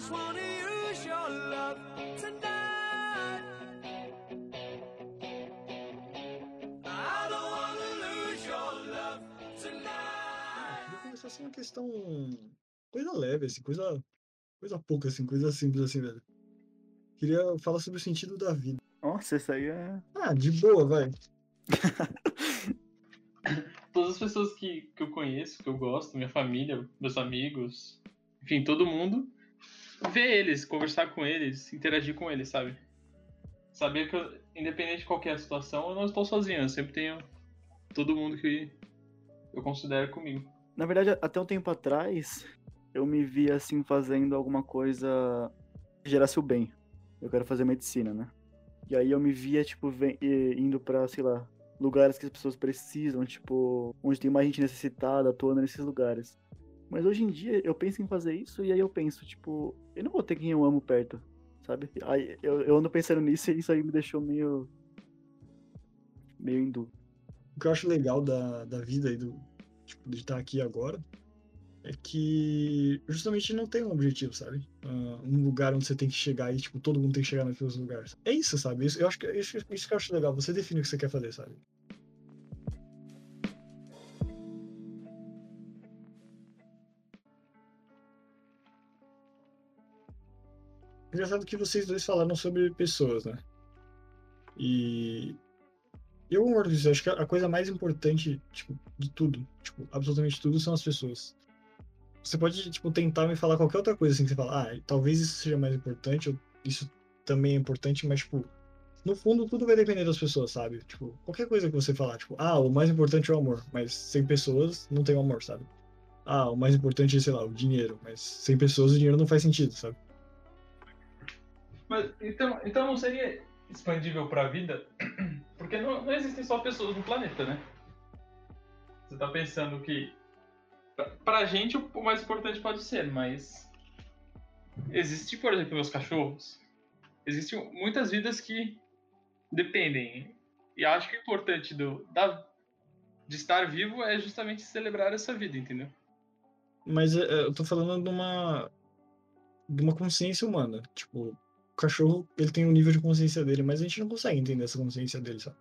just wanna use your love tonight. I don't wanna lose your love tonight. Queria começar assim uma questão. Coisa leve, assim, coisa. Coisa pouca, assim, coisa simples, assim, velho. Queria falar sobre o sentido da vida. Nossa, isso aí é. Ah, de boa, vai. Todas as pessoas que, que eu conheço, que eu gosto, minha família, meus amigos, enfim, todo mundo, ver eles, conversar com eles, interagir com eles, sabe? Saber que, eu, independente de qualquer situação, eu não estou sozinho, eu sempre tenho todo mundo que eu considero comigo. Na verdade, até um tempo atrás, eu me via assim fazendo alguma coisa que gerasse o bem. Eu quero fazer medicina, né? E aí eu me via, tipo, indo pra, sei lá, lugares que as pessoas precisam, tipo, onde tem mais gente necessitada, atuando nesses lugares. Mas hoje em dia eu penso em fazer isso e aí eu penso, tipo, eu não vou ter quem eu amo perto, sabe? Aí eu, eu ando pensando nisso e isso aí me deixou meio. meio dúvida. O que eu acho legal da, da vida e do, tipo, de estar aqui agora é que justamente não tem um objetivo, sabe? Ah, um lugar onde você tem que chegar e, tipo, todo mundo tem que chegar naqueles lugares. É isso, sabe? Isso, eu acho que, isso, isso que eu acho legal. Você define o que você quer fazer, sabe? Engraçado que vocês dois falaram sobre pessoas, né? E eu concordo com isso. Eu acho que a coisa mais importante, tipo, de tudo, tipo, absolutamente tudo, são as pessoas. Você pode, tipo, tentar me falar qualquer outra coisa, assim, que você fala, ah, talvez isso seja mais importante, ou isso também é importante, mas, tipo, no fundo, tudo vai depender das pessoas, sabe? Tipo, qualquer coisa que você falar, tipo, ah, o mais importante é o amor, mas sem pessoas não tem o amor, sabe? Ah, o mais importante é, sei lá, o dinheiro, mas sem pessoas o dinheiro não faz sentido, sabe? Mas então, então não seria expandível pra vida? Porque não, não existem só pessoas no planeta, né? Você tá pensando que pra- pra gente o mais importante pode ser, mas existe, por exemplo, meus cachorros. Existem muitas vidas que dependem. E acho que o importante do da, de estar vivo é justamente celebrar essa vida, entendeu? Mas é, eu tô falando de uma de uma consciência humana. Tipo, cachorro, ele tem um nível de consciência dele, mas a gente não consegue entender essa consciência dele, sabe?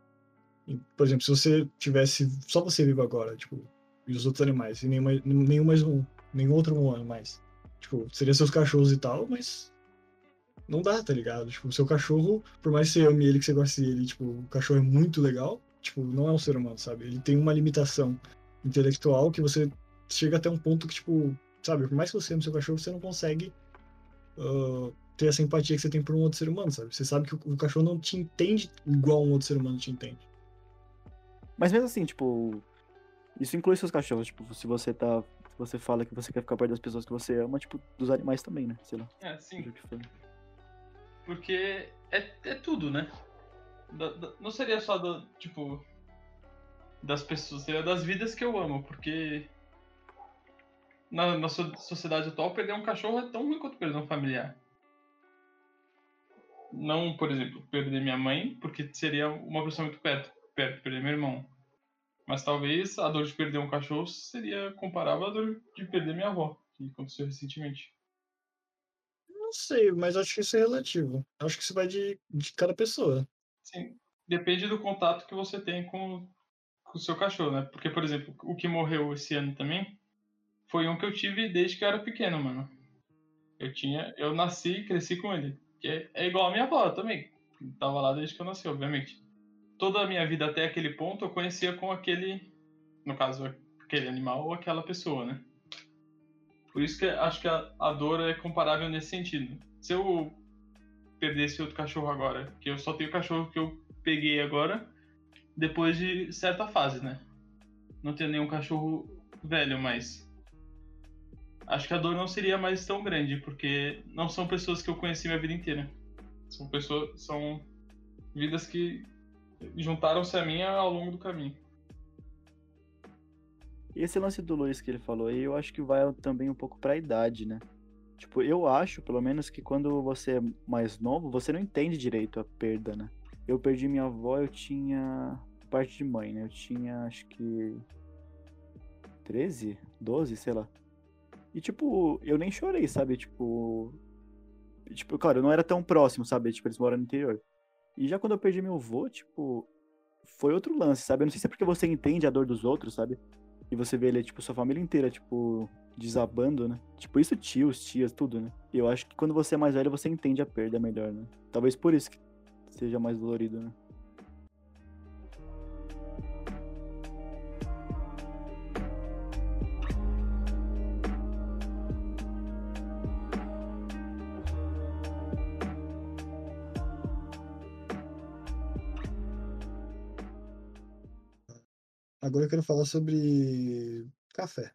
Por exemplo, se você tivesse só você vivo agora, tipo, e os outros animais, e nenhum, nenhum mais um, nenhum outro humano mais. Tipo, seria seus cachorros e tal, mas não dá, tá ligado? Tipo, seu cachorro, por mais que você ame ele, que você goste dele, tipo, o cachorro é muito legal, tipo, não é um ser humano, sabe? Ele tem uma limitação intelectual que você chega até um ponto que, tipo, sabe, por mais que você ame seu cachorro, você não consegue ah, ter essa empatia que você tem por um outro ser humano, sabe? Você sabe que o, o cachorro não te entende igual um outro ser humano te entende. Mas mesmo assim, tipo, isso inclui seus cachorros, tipo, se você tá. Se você fala que você quer ficar perto das pessoas que você ama, tipo, dos animais também, né? Sei lá, É, sim. Porque é, é tudo, né? Da- da- não seria só do, tipo, das pessoas, seria das vidas que eu amo, porque na, na so- sociedade atual perder um cachorro é tão ruim quanto perder um familiar. Não, por exemplo, perder minha mãe, porque seria uma pessoa muito perto, perto, perder meu irmão. Mas talvez a dor de perder um cachorro seria comparável à dor de perder minha avó, que aconteceu recentemente. Não sei, mas acho que isso é relativo. Acho que isso vai de, de cada pessoa. Sim, depende do contato que você tem com, com o seu cachorro, né? Porque, por exemplo, o que morreu esse ano também foi um que eu tive desde que eu era pequeno, mano. Eu tinha, eu nasci e cresci com ele. Que é, igual a minha avó também. que Tava lá desde que eu nasci, obviamente. Toda a minha vida até aquele ponto eu conhecia com aquele, no caso, aquele animal ou aquela pessoa, né? Por isso que acho que a, a dor é comparável nesse sentido. Se eu perdesse outro cachorro agora, que eu só tenho o cachorro que eu peguei agora, depois de certa fase, né? Não tenho nenhum cachorro velho, mas acho que a dor não seria mais tão grande, porque não são pessoas que eu conheci minha vida inteira. São pessoas, são vidas que juntaram-se a mim ao longo do caminho. Esse lance do Luiz que ele falou aí, eu acho que vai também um pouco pra idade, né? Tipo, eu acho, pelo menos, que quando você é mais novo, você não entende direito a perda, né? Eu perdi minha avó, eu tinha parte de mãe, né? Eu tinha, acho que 13, 12, sei lá. E tipo, eu nem chorei, sabe? Tipo, Tipo, claro, eu não era tão próximo, sabe? Tipo, eles moram no interior. E já quando eu perdi meu avô, tipo, foi outro lance, sabe? Eu não sei se é porque você entende a dor dos outros, sabe? E você vê ele, tipo, sua família inteira, tipo, desabando, né? Tipo, isso tios, tias, tudo, né? E eu acho que quando você é mais velho, você entende a perda melhor, né? Talvez por isso que seja mais dolorido, né? Agora eu quero falar sobre café.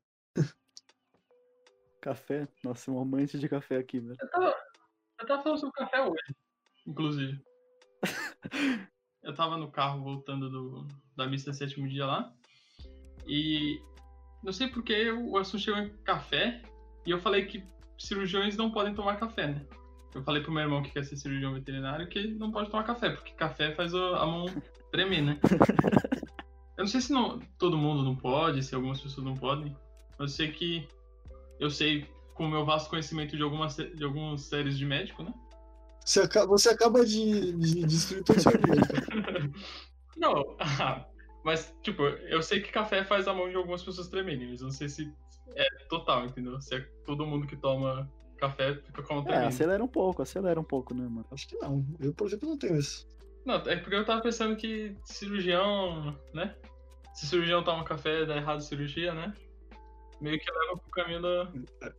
Café? Nossa, um amante de café aqui, velho. Eu tava, eu tava falando sobre café hoje, inclusive. eu tava no carro voltando do, da missa do sétimo dia lá. E não sei porque o assunto chegou em café. E eu falei que cirurgiões não podem tomar café, né? Eu falei pro meu irmão que quer ser cirurgião veterinário que ele não pode tomar café, porque café faz a mão tremer, né? Eu não sei se não, todo mundo não pode, se algumas pessoas não podem, mas eu sei que eu sei com o meu vasto conhecimento de algumas de algumas séries de médico, né? Você, aca- você acaba de, de destruir todo o seu. Não, mas tipo, eu sei que café faz a mão de algumas pessoas tremerem, mas eu não sei se é total, entendeu? Se é todo mundo que toma café fica com a mão É, tremendo. acelera um pouco, acelera um pouco, né, mano? Acho que não. Eu, por exemplo, não tenho isso. Não, é porque eu tava pensando que cirurgião, né? Se cirurgião toma café, dá errado a cirurgia, né? Meio que leva pro caminho da.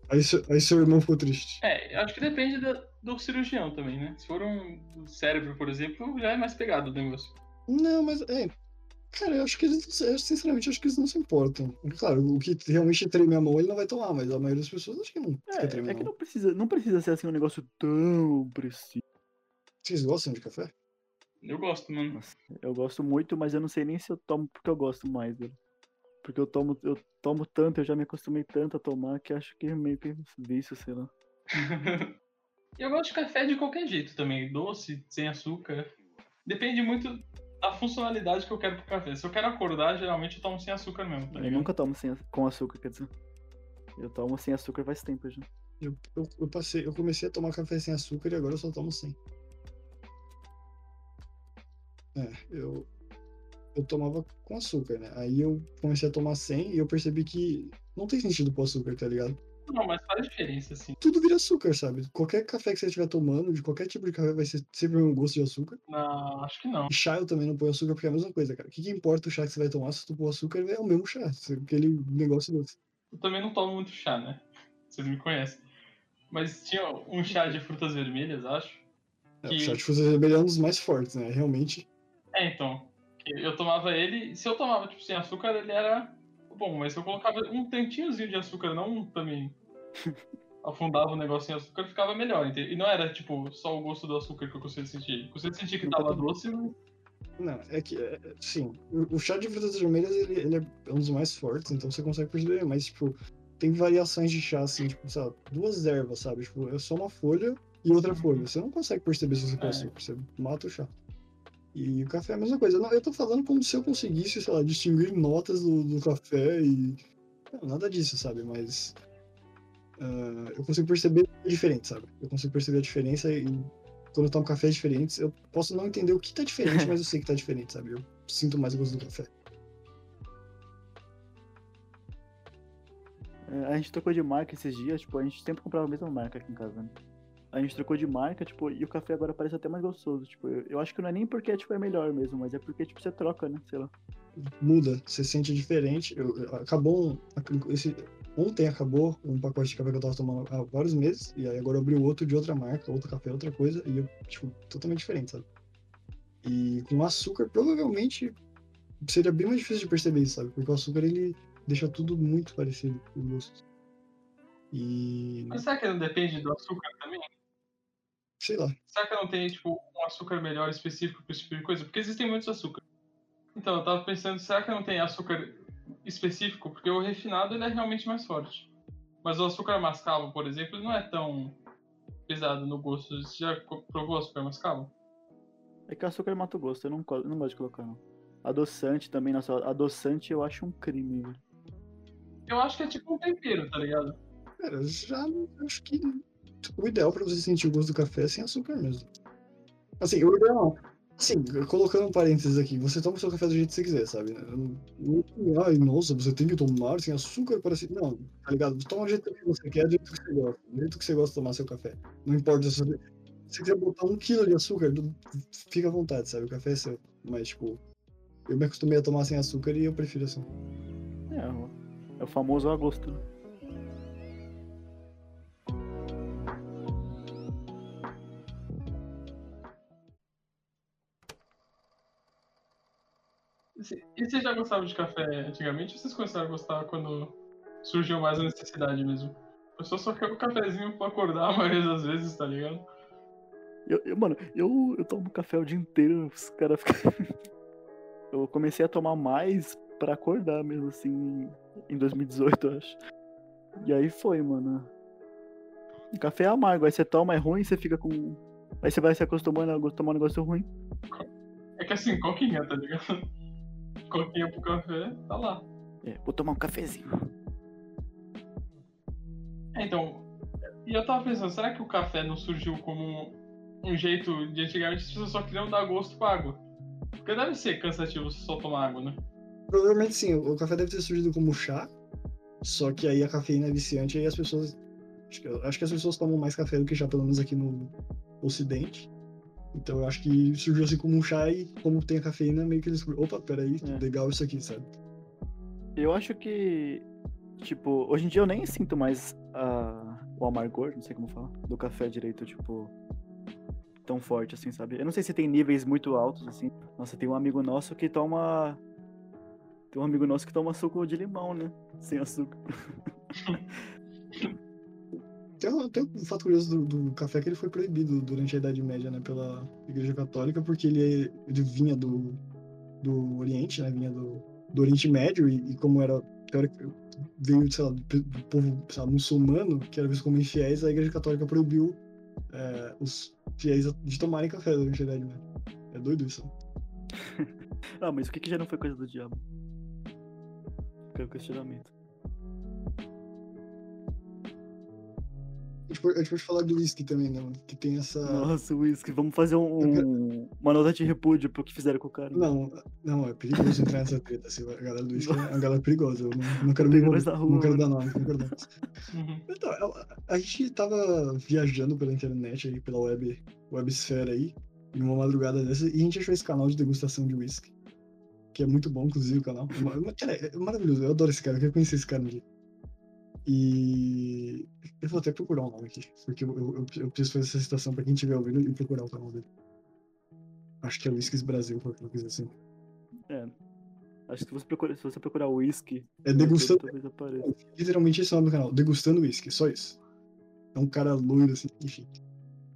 Aí, seu- aí seu irmão ficou triste. É, eu acho que depende da- do cirurgião também, né? Se for um cérebro, por exemplo, já é mais pegado o negócio. Não, mas é. Cara, eu acho que eles, sinceramente, acho que eles não se importam. Claro, o que realmente treme a mão ele não vai tomar, mas a maioria das pessoas acho que não É, é que não precisa, não precisa ser assim um negócio tão preciso. Vocês gostam de café? Eu gosto, mano. Eu gosto muito, mas eu não sei nem se eu tomo porque eu gosto mais, velho. Porque eu tomo, eu tomo tanto, eu já me acostumei tanto a tomar que acho que é meio que vício, sei lá. eu gosto de café de qualquer jeito também. Doce, sem açúcar. Depende muito da funcionalidade que eu quero pro café. Se eu quero acordar, geralmente eu tomo sem açúcar mesmo, tá Eu ligado? nunca tomo sem, com açúcar, quer dizer. Eu tomo sem açúcar faz tempo já. Eu, eu, eu passei, eu comecei a tomar café sem açúcar e agora eu só tomo sem. É, eu, eu tomava com açúcar, né? Aí eu comecei a tomar sem e eu percebi que não tem sentido pôr açúcar, tá ligado? Não, mas faz diferença, assim. Tudo vira açúcar, sabe? Qualquer café que você estiver tomando, de qualquer tipo de café, vai ser sempre um gosto de açúcar. Não, acho que não. E chá eu também não ponho açúcar porque é a mesma coisa, cara. O que, que importa o chá que você vai tomar se tu pôr açúcar é o mesmo chá, aquele negócio doce. Eu também não tomo muito chá, né? Vocês me conhecem. Mas tinha um chá de frutas vermelhas, acho. É, Que- O chá de frutas vermelhas é um dos mais fortes, né? Realmente. É, então. Eu tomava ele, se eu tomava, tipo, sem açúcar, ele era bom, mas se eu colocava um tantinhozinho de açúcar, não também afundava o negócio em açúcar, ficava melhor. ente- E não era, tipo, só o gosto do açúcar que eu conseguia sentir. Eu conseguia sentir que tava doce, mas Não, é que, é, é, sim, o, o chá de frutas vermelhas, ele, ele é um dos mais fortes, então você consegue perceber, mas, tipo, tem variações de chá, assim, tipo, sabe, duas ervas, sabe? Tipo, é só uma folha e outra folha. Você não consegue perceber se você É. açúcar, você mata o chá. E o café é a mesma coisa. Não, eu tô falando como se eu conseguisse, sei lá, distinguir notas do, do café e. Não, nada disso, sabe? Mas. ah, eu consigo perceber diferente, sabe? Eu consigo perceber a diferença e quando eu tomo cafés diferentes, eu posso não entender o que tá diferente, mas eu sei que tá diferente, sabe? Eu sinto mais o gosto do café. É, a gente trocou de marca esses dias, tipo, a gente sempre comprava a mesma marca aqui em casa, né? A gente trocou de marca, tipo, e o café agora parece até mais gostoso. Tipo, eu, eu acho que não é nem porque tipo, é melhor mesmo, mas é porque, tipo, você troca, né? Sei lá. Muda, você sente diferente. Eu, eu- acabou um, esse, ontem acabou um pacote de café que eu tava tomando há vários meses, e aí agora eu abri outro de outra marca, outro café, outra coisa, e eu, tipo, totalmente diferente, sabe? E com açúcar, provavelmente seria bem mais difícil de perceber isso, sabe? Porque o açúcar ele deixa tudo muito parecido com o gosto. E Mas será que não depende do açúcar também? Sei lá. Será que não tem, tipo, um açúcar melhor específico para esse tipo de coisa? Porque existem muitos açúcares. Então, eu tava pensando, será que não tem açúcar específico? Porque o refinado ele é realmente mais forte. Mas o açúcar mascavo, por exemplo, ele não é tão pesado no gosto. Você já provou açúcar mascavo? É que o açúcar mata o gosto, eu não, co- não gosto de colocar, não. Adoçante também, nossa, adoçante eu acho um crime, velho. Eu acho que é tipo um tempero, tá ligado? Cara, já acho que o ideal pra você sentir o gosto do café é sem açúcar mesmo. Assim, o ideal não. Sim, colocando um parênteses aqui, você toma o seu café do jeito que você quiser, sabe? Ai, nossa, você tem que tomar sem açúcar para se. Não, tá ligado? Toma do jeito que você quer, do jeito que você gosta. Do jeito que você gosta de tomar seu café. Não importa se você. Se quiser botar um quilo de açúcar, fica à vontade, sabe? O café é seu. Mas, tipo, eu me acostumei a tomar sem açúcar e eu prefiro assim. É, é o famoso agosto. né? E vocês já gostavam de café antigamente ou vocês começaram a gostar quando surgiu mais a necessidade mesmo? A pessoa só quer o cafezinho pra acordar a maioria das vezes, tá ligado? Eu, eu- mano, eu, eu tomo café o dia inteiro, os caras ficam. eu comecei a tomar mais pra acordar mesmo, assim, em 2018, eu acho. E aí foi, mano. O café é amargo, aí você toma, é ruim, você fica com. Aí você vai se acostumando a tomar um negócio ruim. É que assim, coquinha, tá ligado? Coquinha pro café, tá lá. É, vou tomar um cafezinho. É, então, e eu tava pensando, será que o café não surgiu como um, jeito de antigamente as pessoas só queriam dar gosto pra água? Porque deve ser cansativo você só tomar água, né? Provavelmente sim, o café deve ter surgido como chá, só que aí a cafeína é viciante e aí as pessoas. Acho que, acho que as pessoas tomam mais café do que chá, pelo menos aqui no Ocidente. Então eu acho que surgiu assim como um chá e como tem a cafeína, meio que eles. Opa, peraí, É. legal isso aqui, sabe? Eu acho que, tipo, hoje em dia eu nem sinto mais a, o amargor, não sei como falar, do café direito, tipo, tão forte assim, sabe? Eu não sei se tem níveis muito altos, assim. Nossa, tem um amigo nosso que toma. Tem um amigo nosso que toma suco de limão, né? Sem açúcar. Tem tem um fato curioso do, do café que ele foi proibido durante a Idade Média, né, pela Igreja Católica, porque ele, ele vinha do, do Oriente, né, vinha do, do Oriente Médio, e, e como era, veio, sei lá, do, povo sei lá, muçulmano, que era visto como infiéis, a Igreja Católica proibiu é, os fiéis de tomarem café durante a Idade Média. É doido isso. Ah, mas o que, que já não foi coisa do diabo? O questionamento. A gente pode, a gente pode falar do whisky também, né, que tem essa... Nossa, whisky, vamos fazer um, um- uma nota de repúdio pro que fizeram com o cara. Não, não, é perigoso entrar nessa treta, assim, a galera do whisky é uma galera perigosa, eu não, não quero me envolver, nós na não rua, quero dar nome, não quero dar. Uhum. Então, a, a gente tava viajando pela internet aí, pela web, websfera aí, em uma madrugada dessa, e a gente achou esse canal de degustação de whisky. Que é muito bom, inclusive, o canal. É Cara, é maravilhoso, eu adoro esse cara, eu quero conhecer esse cara um dia. E eu vou até procurar o nome aqui, porque eu, eu, eu- preciso fazer essa citação pra quem estiver ouvindo e procurar o canal dele. Acho que é Whiskies Brasil, qualquer coisa assim. É. Acho que se você procurar, se você procurar whisky, É degustando, apareça. Literalmente esse é o nome do canal, Degustando Whisky, só isso. É um cara loiro, assim, enfim.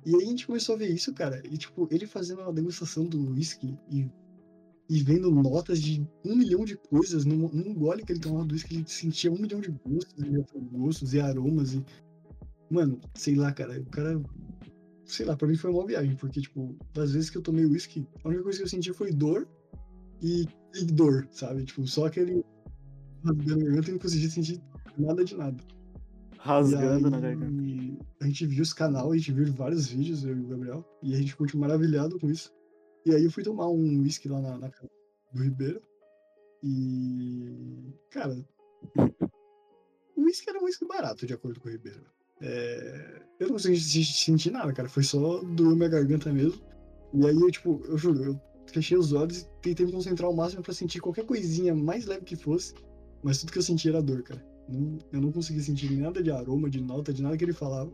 E aí a gente começou a ver isso, cara, e tipo, ele fazendo uma degustação do whisky e, e vendo notas de um milhão de coisas, num, num gole que ele tomava do whisky, ele sentia um milhão de gostos e gostos e aromas e. Mano, sei lá, cara, o cara. Sei lá, pra mim foi uma viagem, porque, tipo, das vezes que eu tomei whisky, a única coisa que eu senti foi dor e, e dor, sabe? Tipo, só aquele. rasgando a garganta e não conseguia sentir nada de nada. Rasgando E na aí, garganta. A gente viu esse canal, a gente viu vários vídeos, eu e o Gabriel, e a gente ficou tipo, maravilhado com isso. E aí eu fui tomar um whisky lá na, na casa do Ribeiro. E. Cara. O whisky era um whisky barato, de acordo com o Ribeiro. É, eu não consegui se- sentir nada, cara. Foi só doer minha garganta mesmo. E aí eu, tipo, eu juro, eu fechei os olhos e tentei me concentrar ao máximo pra sentir qualquer coisinha mais leve que fosse. Mas tudo que eu senti era dor, cara. Eu não consegui sentir nada de aroma, de nota, de nada que ele falava.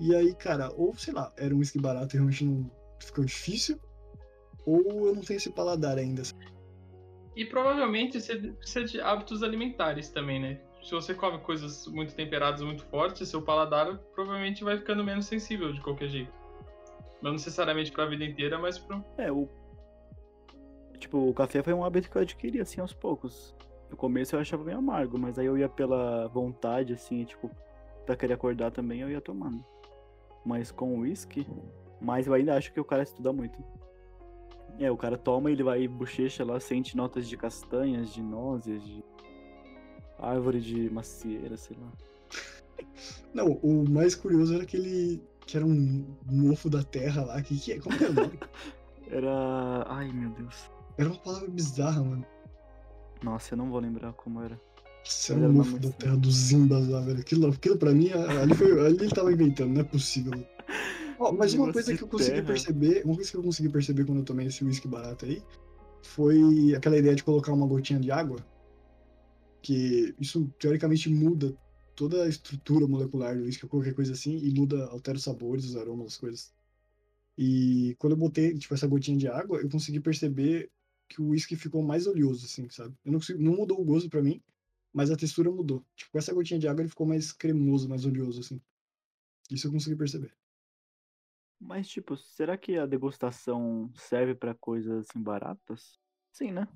E aí, cara, ou sei lá, era um whisky barato e realmente não ficou difícil, ou eu não tenho esse paladar ainda. E provavelmente você precisa de hábitos alimentares também, né? Se você come coisas muito temperadas, muito fortes, seu paladar provavelmente vai ficando menos sensível de qualquer jeito. Não necessariamente pra vida inteira, mas pro. É, o. Tipo, o café foi um hábito que eu adquiri, assim, aos poucos. No começo eu achava meio amargo, mas aí eu ia pela vontade, assim, tipo, pra querer acordar também, eu ia tomando. Mas com o whisky, mas eu ainda acho que o cara estuda muito. É, o cara toma, ele vai bochecha lá, sente notas de castanhas, de nozes, de árvore de macieira, sei lá. Não, o mais curioso era aquele. que era um mofo da terra lá. Que, que é? Como que é o nome? Era. Ai, meu Deus. Era uma palavra bizarra, mano. Nossa, eu não vou lembrar como era. Isso era era um mofo da terra dos Zimbas lá, velho. Aquilo, aquilo pra mim, ali, foi, ali ele tava inventando, não é possível. Ó, mas uma coisa que eu consegui terra. perceber, uma coisa que eu consegui perceber quando eu tomei esse uísque barato aí, foi aquela ideia de colocar uma gotinha de água, que isso teoricamente muda toda a estrutura molecular do uísque, ou qualquer coisa assim, e muda, altera os sabores, os aromas, as coisas. E quando eu botei, tipo, essa gotinha de água, eu consegui perceber que o uísque ficou mais oleoso, assim, sabe? Eu não, consegui, não mudou o gosto pra mim, mas a textura mudou. Tipo, com essa gotinha de água ele ficou mais cremoso, mais oleoso, assim. Isso eu consegui perceber. Mas, tipo, será que a degustação serve pra coisas assim baratas? Sim, né?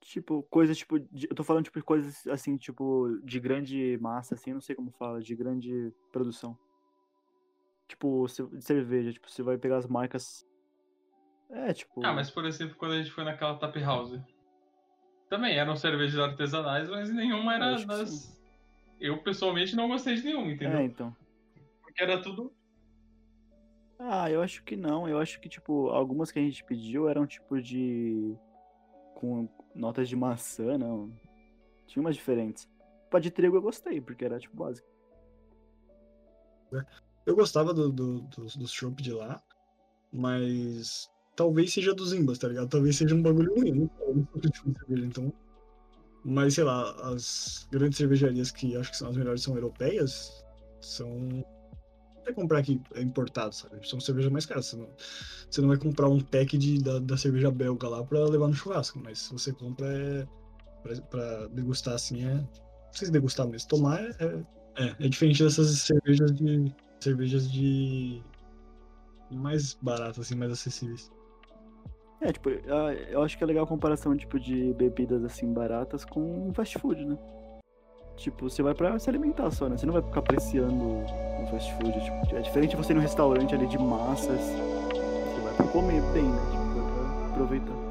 Tipo, coisas tipo. de- eu tô falando, tipo, de coisas assim, tipo, de grande massa, assim, não sei como fala, de grande produção. Tipo, cerveja, tipo, você vai pegar as marcas. É, tipo. Ah, mas por exemplo, quando a gente foi naquela Tap House. Também eram cervejas artesanais, mas nenhuma Eu era que das. Eu pessoalmente não gostei de nenhuma, entendeu? É, então. Porque era tudo. Ah, eu acho que não. Eu acho que, tipo, algumas que a gente pediu eram tipo de. com notas de maçã, não. Tinha umas diferentes. Pra de trigo eu gostei, porque era tipo básico. Eu gostava do, do, dos, dos chopp de lá, mas talvez seja dos Imbas, tá ligado? Talvez seja um bagulho ruim. Então. Mas sei lá, as grandes cervejarias que acho que são as melhores são europeias, são. Vai comprar aqui é importado, sabe? São cervejas mais caras. Você não, você não vai comprar um pack de, da, da cerveja belga lá pra levar no churrasco, mas se você compra é. Pra, pra degustar assim é. Não sei se degustar, mas tomar é, é, é, é diferente dessas cervejas de. cervejas de. mais baratas, assim, mais acessíveis. É, tipo, eu acho que é legal a comparação, tipo, de bebidas assim baratas com fast food, né? Tipo, você vai pra se alimentar só, né? Você não vai ficar apreciando um fast food. Tipo, é diferente você ir num restaurante ali de massas. Você vai pra comer bem, né? Tipo, vai pra aproveitar.